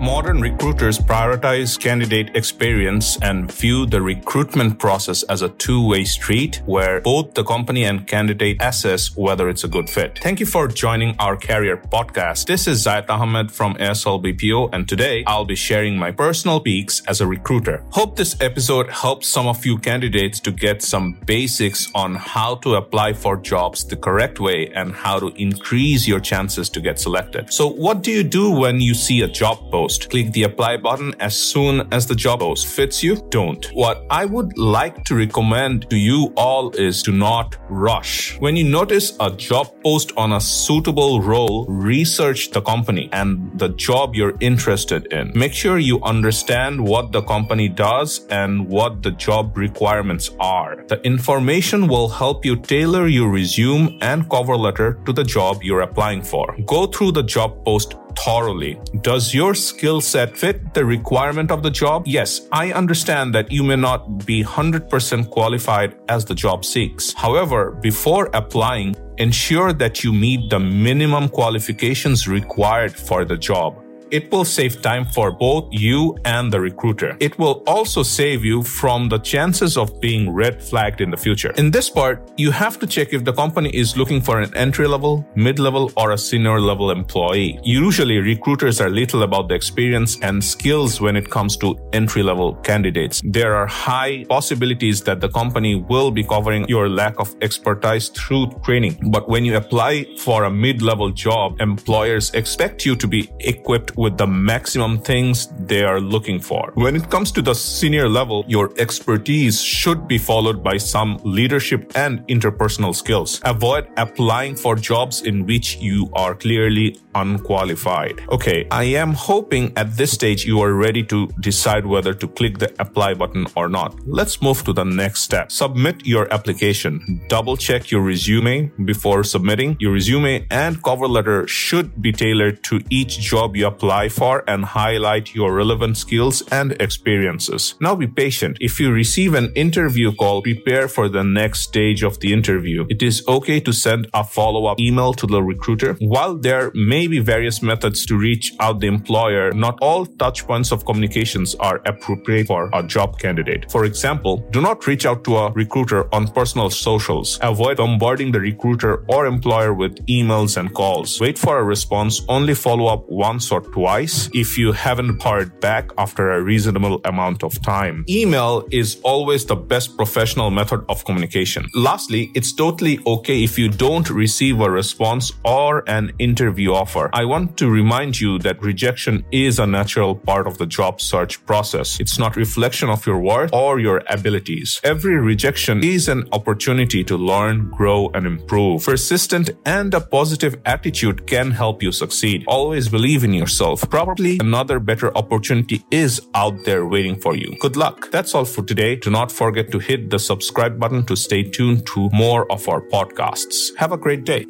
Modern recruiters prioritize candidate experience and view the recruitment process as a two-way street where both the company and candidate assess whether it's a good fit. Thank you for joining our career podcast. This is Zayed Ahmed from ASL BPO and today I'll be sharing my personal peaks as a recruiter. Hope this episode helps some of you candidates to get some basics on how to apply for jobs the correct way and how to increase your chances to get selected. So what do you do when you see a job post? Click the apply button as soon as the job post fits you? Don't. What I would like to recommend to you all is to not rush. When you notice a job post on a suitable role, research the company and the job you're interested in. Make sure you understand what the company does and what the job requirements are. The information will help you tailor your resume and cover letter to the job you're applying for. Go through the job post thoroughly. Does your skill set fit the requirement of the job? Yes, I understand that you may not be 100% qualified as the job seeks. However, before applying, ensure that you meet the minimum qualifications required for the job. It will save time for both you and the recruiter. It will also save you from the chances of being red flagged in the future. In this part, you have to check if the company is looking for an entry level, mid level, or a senior level employee. Usually, recruiters are little about the experience and skills when it comes to entry level candidates. There are high possibilities that the company will be covering your lack of expertise through training. But when you apply for a mid level job, employers expect you to be equipped with the maximum things they are looking for. When it comes to the senior level, your expertise should be followed by some leadership and interpersonal skills. Avoid applying for jobs in which you are clearly unqualified. Okay, I am hoping at this stage you are ready to decide whether to click the apply button or not. Let's move to the next step. Submit your application. Double check your resume before submitting. Your resume and cover letter should be tailored to each job you apply apply for and highlight your relevant skills and experiences. Now be patient. If you receive an interview call, prepare for the next stage of the interview. It is okay to send a follow up email to the recruiter. While there may be various methods to reach out the employer, not all touch points of communications are appropriate for a job candidate. For example, do not reach out to a recruiter on personal socials. Avoid bombarding the recruiter or employer with emails and calls. Wait for a response. Only follow up once or twice if you haven't heard back after a reasonable amount of time. Email is always the best professional method of communication. Lastly, it's totally okay if you don't receive a response or an interview offer. I want to remind you that rejection is a natural part of the job search process. It's not reflection of your worth or your abilities. Every rejection is an opportunity to learn, grow, and improve. Persistent and a positive attitude can help you succeed. Always believe in yourself yourself, probably another better opportunity is out there waiting for you. Good luck. That's all for today. Do not forget to hit the subscribe button to stay tuned to more of our podcasts. Have a great day.